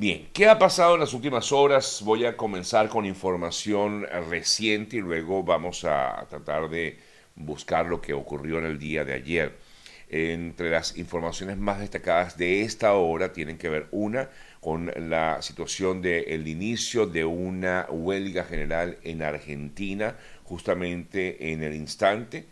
Bien, ¿qué ha pasado en las últimas horas? Voy a comenzar con información reciente y luego vamos a tratar de buscar lo que ocurrió en el día de ayer. Entre las informaciones más destacadas de esta hora tienen que ver una con la situación del inicio de una huelga general en Argentina, justamente en el instante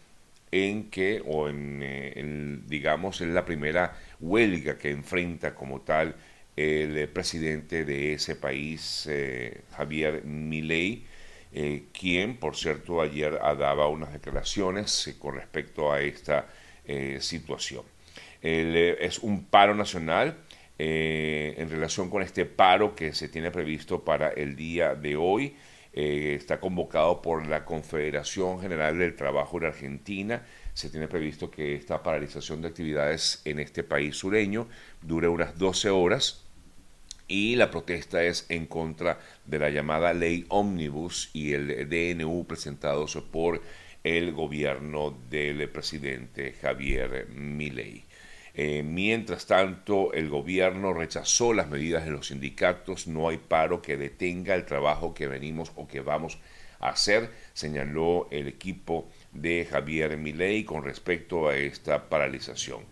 en que, o en, eh, digamos, en la primera huelga que enfrenta como tal el presidente de ese país, eh, Javier Milei, eh, quien, por cierto, ayer daba unas declaraciones eh, con respecto a esta situación. es un paro nacional en relación con este paro que se tiene previsto para el día de hoy. está convocado por la Confederación General del Trabajo de Argentina. Se tiene previsto que esta paralización de actividades en este país sureño dure unas 12 horas y la protesta es en contra de la llamada ley Omnibus y el DNU presentados por el gobierno del presidente Javier Milei. Eh, mientras tanto, el gobierno rechazó las medidas de los sindicatos, no hay paro que detenga el trabajo que venimos o que vamos a hacer, señaló el equipo de Javier Milei con respecto a esta paralización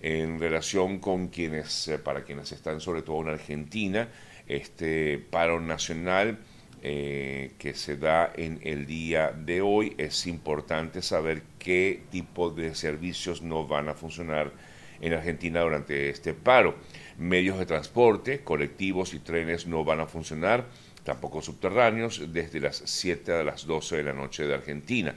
en relación con quienes, eh, para quienes están sobre todo en Argentina, este paro nacional eh, que se da en el día de hoy, es importante saber qué tipo de servicios no van a funcionar en Argentina durante este paro. Medios de transporte, colectivos y trenes no van a funcionar, tampoco subterráneos, desde las 7 a las 12 de la noche de Argentina.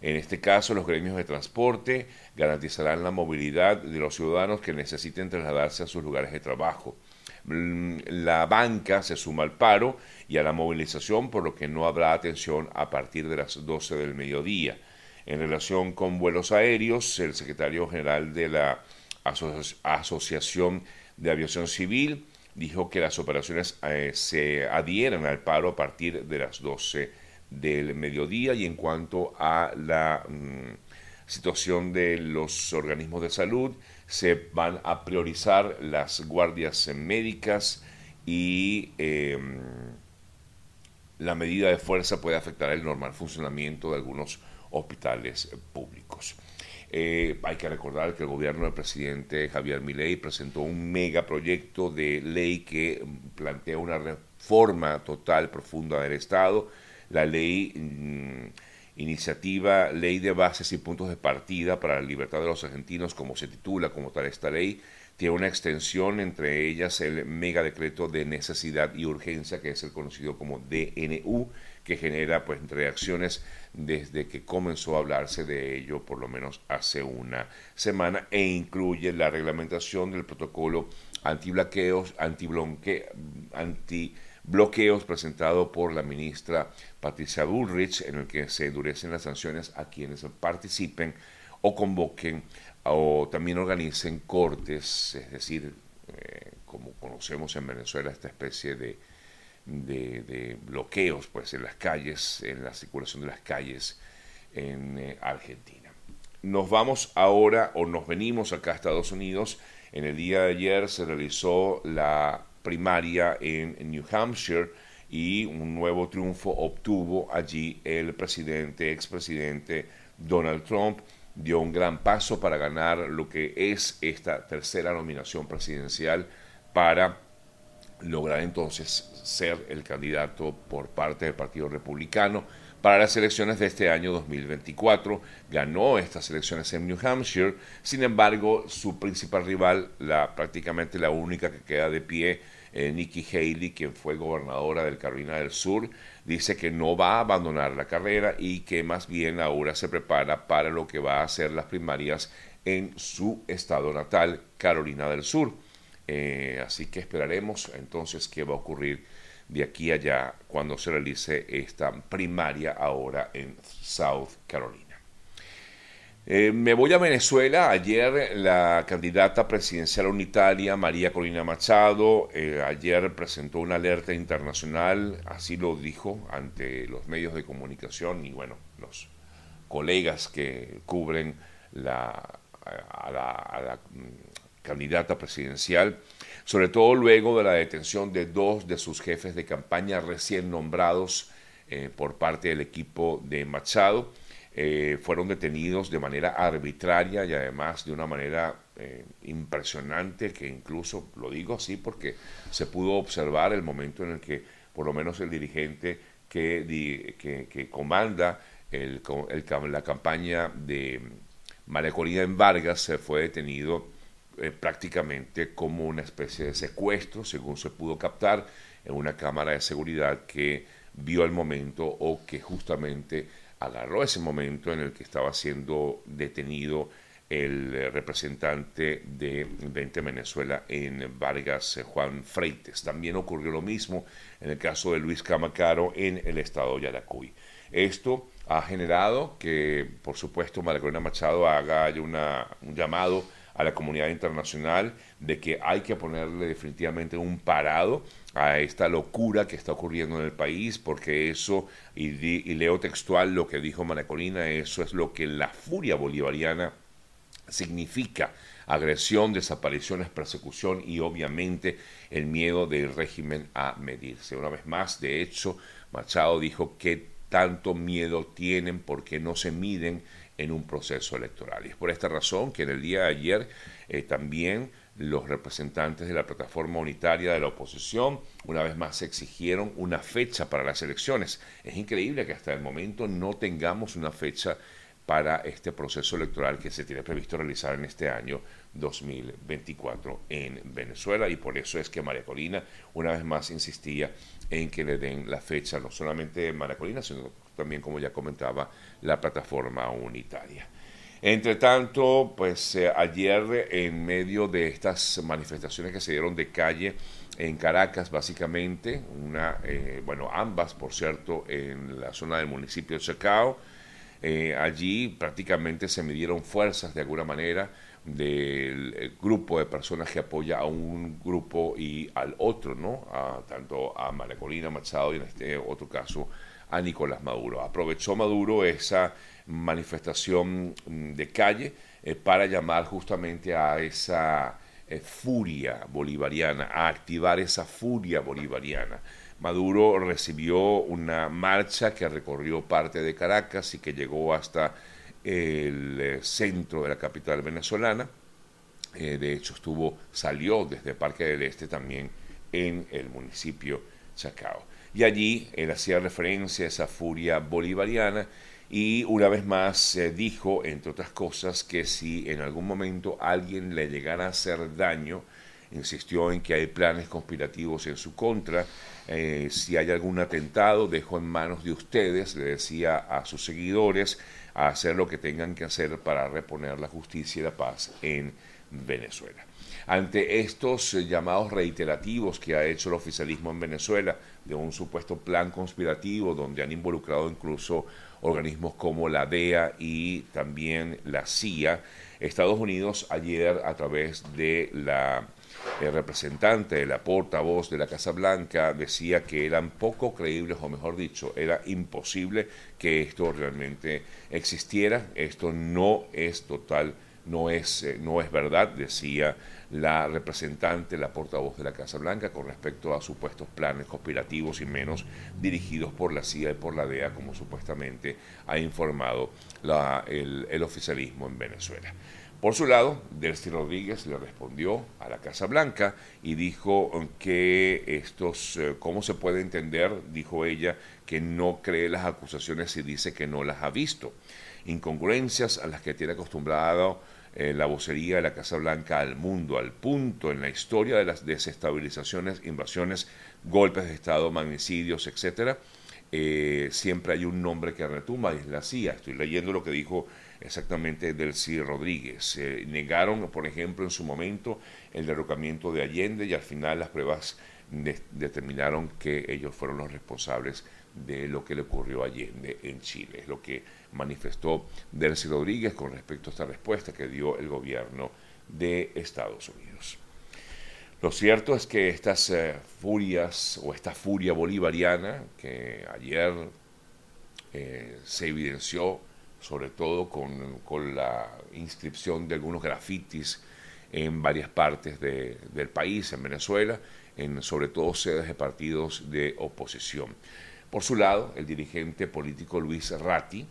En este caso, los gremios de transporte garantizarán la movilidad de los ciudadanos que necesiten trasladarse a sus lugares de trabajo. Mm, la banca se suma al paro y a la movilización, por lo que no habrá atención a partir de las 12 del mediodía. En relación con vuelos aéreos, el secretario general de la Asociación de Aviación Civil dijo que las operaciones eh, se adhieran al paro a partir de las 12 del mediodía y en cuanto a la mm, situación de los organismos de salud, se van a priorizar las guardias médicas y em, la medida de fuerza puede afectar el normal funcionamiento de algunos hospitales públicos. Eh, hay que recordar que el gobierno del presidente Javier Milei presentó un megaproyecto de ley que plantea una reforma total, profunda del Estado, la ley mm, iniciativa Ley de Bases y Puntos de Partida para la Libertad de los Argentinos, como se titula como tal esta ley, tiene una extensión, entre ellas el mega decreto de necesidad y urgencia, que es el conocido como DNU, que genera pues reacciones desde que comenzó a hablarse de ello, por lo menos hace una semana, e incluye la reglamentación del protocolo antibloqueos, anti, anti bloqueos presentado por la ministra Patricia Bullrich, en el que se endurecen las sanciones a quienes participen o convoquen o también organicen cortes, es decir, eh, como conocemos en Venezuela, esta especie de, de, bloqueos pues, en las calles, en la circulación de las calles en eh, Argentina. Nos vamos ahora o nos venimos acá a Estados Unidos. En el día de ayer se realizó la primaria en, New Hampshire y un nuevo triunfo obtuvo allí el presidente, expresidente Donald Trump, dio un gran paso para ganar lo que es esta tercera nominación presidencial para lograr entonces ser el candidato por parte del Partido Republicano para las elecciones de este año 2024. Ganó estas elecciones en New Hampshire, sin embargo, su principal rival, la prácticamente la única que queda de pie, eh, Nikki Haley, quien fue gobernadora del Carolina del Sur, dice que no va a abandonar la carrera y que más bien ahora se prepara para lo que va a ser las primarias en su estado natal, Carolina del Sur. Eh, así que esperaremos entonces qué va a ocurrir de aquí a allá cuando se realice esta primaria ahora en South Carolina. Eh, me voy a Venezuela. Ayer la candidata presidencial unitaria María Corina Machado, eh, ayer presentó una alerta internacional, así lo dijo ante los medios de comunicación y bueno, los colegas que cubren la, a la, mm, candidata presidencial sobre todo luego de la detención de dos de sus jefes de campaña recién nombrados eh, por parte del equipo de Machado. Eh, fueron detenidos de manera arbitraria y además de una manera eh, impresionante que incluso, lo digo así porque se pudo observar el momento en el que por lo menos el dirigente que, que, comanda el, la campaña de María en Vargas se fue detenido prácticamente como una especie de secuestro, según se pudo captar en una cámara de seguridad que vio el momento o que justamente agarró ese momento en el que estaba siendo detenido el eh, representante de 20 Venezuela en Vargas, eh, Juan Freites. También ocurrió lo mismo en el caso de Luis Camacaro en el estado de Yaracuy. Esto ha generado que, por supuesto, María Machado haga un llamado a la comunidad internacional de que hay que ponerle definitivamente un parado a esta locura que está ocurriendo en el país, porque eso, y, leo textual lo que dijo Manacolina, eso es lo que la furia bolivariana significa. Agresión, desapariciones, persecución y obviamente el miedo del régimen a medirse. Una vez más, de hecho, Machado dijo que tanto miedo tienen porque no se miden en un proceso electoral. Y es por esta razón que en el día de ayer eh, también los representantes de la plataforma unitaria de la oposición una vez más exigieron una fecha para las elecciones. Es increíble que hasta el momento no tengamos una fecha para este proceso electoral que se tiene previsto realizar en este año 2024 en Venezuela y por eso es que María Corina una vez más insistía en que le den la fecha no solamente María Corina sino también como ya comentaba la plataforma unitaria. Entre tanto, pues eh, ayer en medio de estas manifestaciones que se dieron de calle en Caracas, básicamente, una, eh, bueno, ambas, por cierto, en la zona del municipio de Chacao, eh, allí prácticamente se midieron fuerzas de alguna manera del grupo de personas que apoya a un grupo y al otro, ¿no? A, tanto a María Colina Machado y en este otro caso a Nicolás Maduro. Aprovechó Maduro esa manifestación mm, de calle eh, para llamar justamente a esa eh, furia bolivariana, a activar esa furia bolivariana. Maduro recibió una marcha que recorrió parte de Caracas y que llegó hasta el eh, centro de la capital venezolana. de hecho, estuvo, salió desde Parque del Este también en el municipio Chacao. Y allí él hacía referencia a esa furia bolivariana y una vez más dijo, entre otras cosas, que si en algún momento alguien le llegara a hacer daño, insistió en que hay planes conspirativos en su contra, eh, si hay algún atentado, dejo en manos de ustedes, le decía a sus seguidores, a hacer lo que tengan que hacer para reponer la justicia y la paz en Venezuela. Ante estos eh, llamados reiterativos que ha hecho el oficialismo en Venezuela de un supuesto plan conspirativo donde han involucrado incluso organismos como la DEA y también la CIA. Estados Unidos ayer a través de la eh, representante de la portavoz de la Casa Blanca decía que eran poco creíbles, o mejor dicho, era imposible que esto realmente existiera. Esto no es total, no es, eh, no es verdad, decía la representante, la portavoz de la Casa Blanca con respecto a supuestos planes conspirativos y menos dirigidos por la CIA y por la DEA, como supuestamente ha informado el, oficialismo en Venezuela. Por su lado, Delcy Rodríguez le respondió a la Casa Blanca y dijo que estos, eh, ¿cómo se puede entender? Dijo ella que no cree las acusaciones y dice que no las ha visto. Incongruencias a las que tiene acostumbrado eh, la vocería de la Casa Blanca al mundo, al punto en la historia de las desestabilizaciones, invasiones, golpes de Estado, magnicidios, etcétera, eh, siempre hay un nombre que retumba, es la CIA. Estoy leyendo lo que dijo exactamente Delcy Rodríguez. negaron, por ejemplo, en su momento el derrocamiento de Allende y al final las pruebas determinaron que ellos fueron los responsables de lo que le ocurrió a Allende en Chile. Es lo que manifestó Delcy Rodríguez con respecto a esta respuesta que dio el gobierno de Estados Unidos. Lo cierto es que estas eh, furias o esta furia bolivariana que ayer eh, se evidenció sobre todo con, con, la inscripción de algunos grafitis en varias partes del país, en Venezuela, en sobre todo sedes de partidos de oposición. Por su lado, el dirigente político Luis Ratti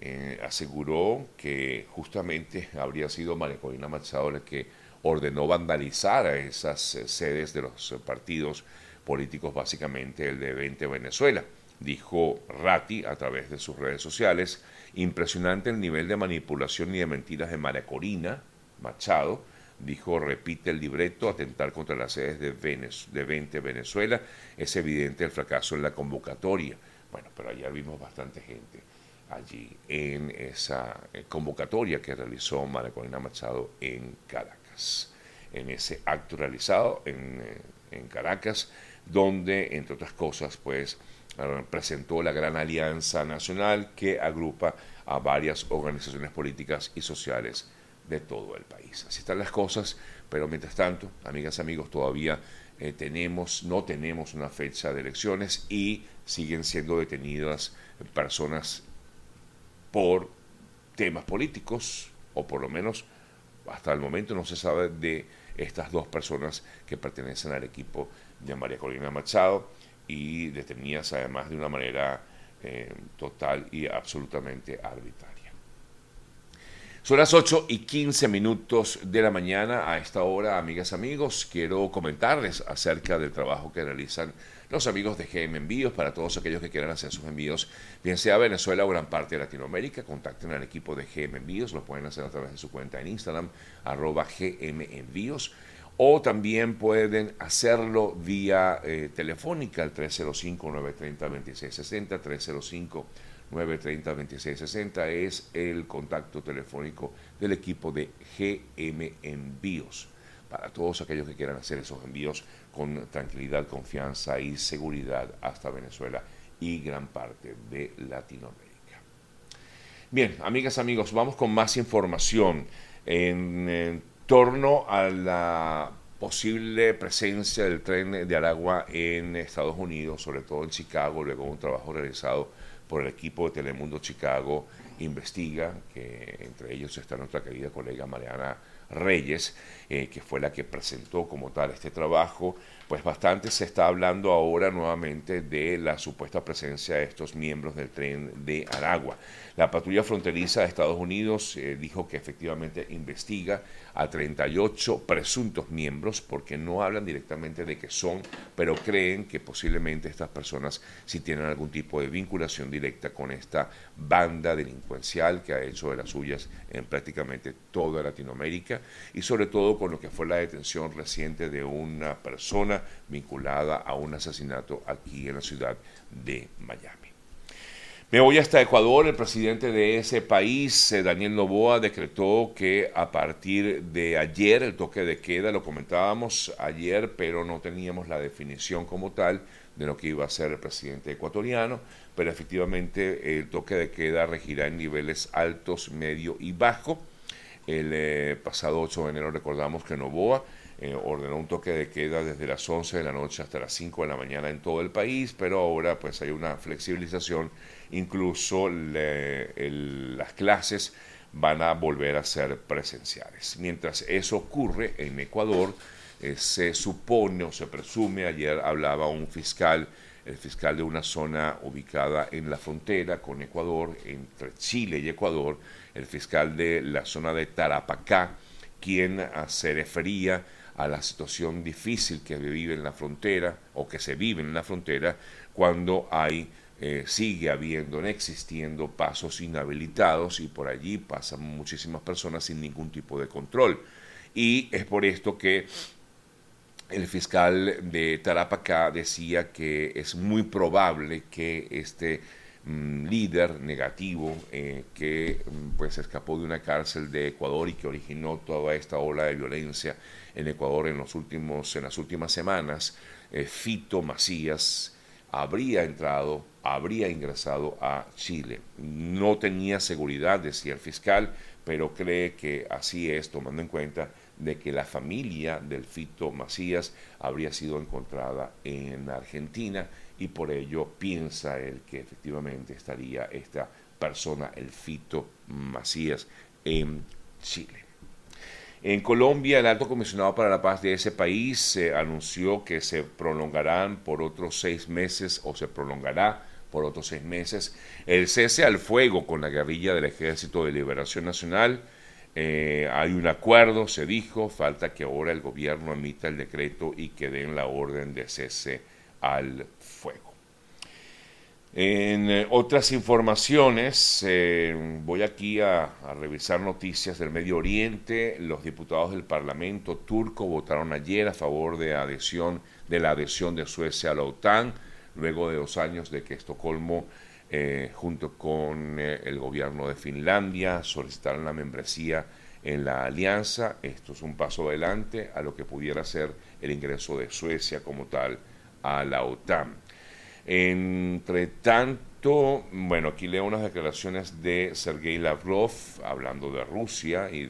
eh, aseguró que justamente habría sido María Corina Machado la que ordenó vandalizar a esas eh, sedes de los partidos políticos, básicamente el de 20 Venezuela. Dijo Ratti a través de sus redes sociales, impresionante el nivel de manipulación y de mentiras de María Corina Machado, dijo, repite el libreto, atentar contra las sedes de, de 20 Venezuela, es evidente el fracaso en la convocatoria. Bueno, pero ayer vimos bastante gente allí en esa eh, convocatoria que realizó María Corina Machado en Caracas, en ese acto realizado en, eh, en Caracas, donde, entre otras cosas, pues presentó la Gran Alianza Nacional que agrupa a varias organizaciones políticas y sociales de todo el país. Así están las cosas, pero mientras tanto, amigas, amigos, todavía eh, tenemos, no tenemos una fecha de elecciones y siguen siendo detenidas personas por temas políticos, o por lo menos hasta el momento no se sabe de estas dos personas que pertenecen al equipo de María Corina Machado y detenidas además de una manera eh, total y absolutamente arbitraria. Son las 8 y 15 minutos de la mañana. A esta hora, amigas, amigos, quiero comentarles acerca del trabajo que realizan los amigos de GM Envíos para todos aquellos que quieran hacer sus envíos, bien sea a Venezuela o gran parte de Latinoamérica. Contacten al equipo de GM Envíos, lo pueden hacer a través de su cuenta en Instagram, arroba GM Envíos o también pueden hacerlo vía eh, telefónica al 305-930-2660, 305-930-2660 es el contacto telefónico del equipo de GM Envíos para todos aquellos que quieran hacer esos envíos con tranquilidad, confianza y seguridad hasta Venezuela y gran parte de Latinoamérica. Bien, amigas, amigos, vamos con más información en torno a la posible presencia del tren de Aragua en Estados Unidos, sobre todo en Chicago, luego un trabajo realizado por el equipo de Telemundo Chicago investiga, que entre ellos está nuestra querida colega Mariana Reyes, eh, que fue la que presentó como tal este trabajo, pues bastante se está hablando ahora nuevamente de la supuesta presencia de estos miembros del tren de Aragua. La patrulla fronteriza de Estados Unidos eh, dijo que efectivamente investiga a 38 presuntos miembros porque no hablan directamente de que son, pero creen que posiblemente estas personas sí tienen algún tipo de vinculación directa con esta banda delincuencial que ha hecho de las suyas en prácticamente toda Latinoamérica y sobre todo con lo que fue la detención reciente de una persona vinculada a un asesinato aquí en la ciudad de Miami. Me voy hasta Ecuador. El presidente de ese país, eh, Daniel Novoa, decretó que a partir de ayer el toque de queda, lo comentábamos ayer, pero no teníamos la definición como tal de lo que iba a ser el presidente ecuatoriano, pero efectivamente el toque de queda regirá en niveles altos, medio y bajo. El eh, pasado 8 de enero recordamos que Novoa eh, ordenó un toque de queda desde las 11 de la noche hasta las 5 de la mañana en todo el país, pero ahora pues hay una flexibilización incluso las clases van a volver a ser presenciales. Mientras eso ocurre en Ecuador, eh, se supone o se presume, ayer hablaba un fiscal, el fiscal de una zona ubicada en la frontera con Ecuador, entre Chile y Ecuador, el fiscal de la zona de Tarapacá, quien se refería a la situación difícil que vive en la frontera o que se vive en la frontera cuando hay eh, sigue habiendo, existiendo pasos inhabilitados y por allí pasan muchísimas personas sin ningún tipo de control. Y es por esto que el fiscal de Tarapacá decía que es muy probable que este líder negativo eh, que mm, pues escapó de una cárcel de Ecuador y que originó toda esta ola de violencia en Ecuador en los últimos en las últimas semanas eh, Fito Macías habría entrado habría ingresado a Chile. No tenía seguridad, decía el fiscal, pero cree que así es, tomando en cuenta de que la familia del Fito Macías habría sido encontrada en Argentina y por ello piensa él que efectivamente estaría esta persona, el Fito Macías, en Chile. En Colombia, el alto comisionado para la paz de ese país anunció que se prolongarán por otros seis meses o se prolongará por otros seis meses el cese al fuego con la guerrilla del Ejército de Liberación Nacional. Eh, hay un acuerdo, se dijo, falta que ahora el gobierno emita el decreto y que den la orden de cese al fuego. En eh, otras informaciones, eh, voy aquí a, revisar noticias del Medio Oriente. Los diputados del Parlamento turco votaron ayer a favor de, adhesión, de la adhesión de Suecia a la OTAN, luego de dos años de que Estocolmo, eh, junto con el gobierno de Finlandia, solicitaron la membresía en la alianza. Esto es un paso adelante a lo que pudiera ser el ingreso de Suecia como tal a la OTAN. Entre tanto, bueno, aquí leo unas declaraciones de Sergei Lavrov hablando de Rusia y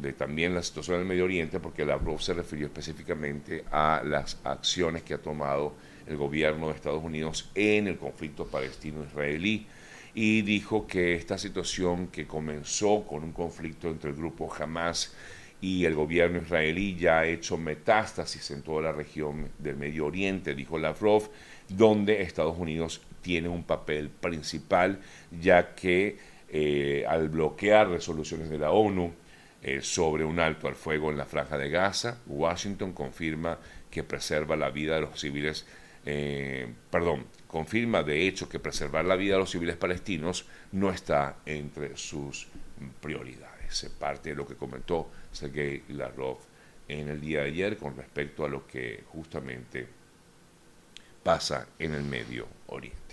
de, también la situación del Medio Oriente, porque Lavrov se refirió específicamente a las acciones que ha tomado el gobierno de Estados Unidos en el conflicto palestino-israelí. Y dijo que esta situación que comenzó con un conflicto entre el grupo Hamas y el gobierno israelí ya ha hecho metástasis en toda la región del Medio Oriente, dijo Lavrov, donde Estados Unidos tiene un papel principal, ya que eh, al bloquear resoluciones de la ONU eh, sobre un alto al fuego en la franja de Gaza, Washington confirma que preserva la vida de los civiles, eh, perdón, confirma de hecho que preservar la vida de los civiles palestinos no está entre sus prioridades. Parte de lo que comentó Sergei Lavrov en el día de ayer con respecto a lo que justamente pasa en el Medio Oriente.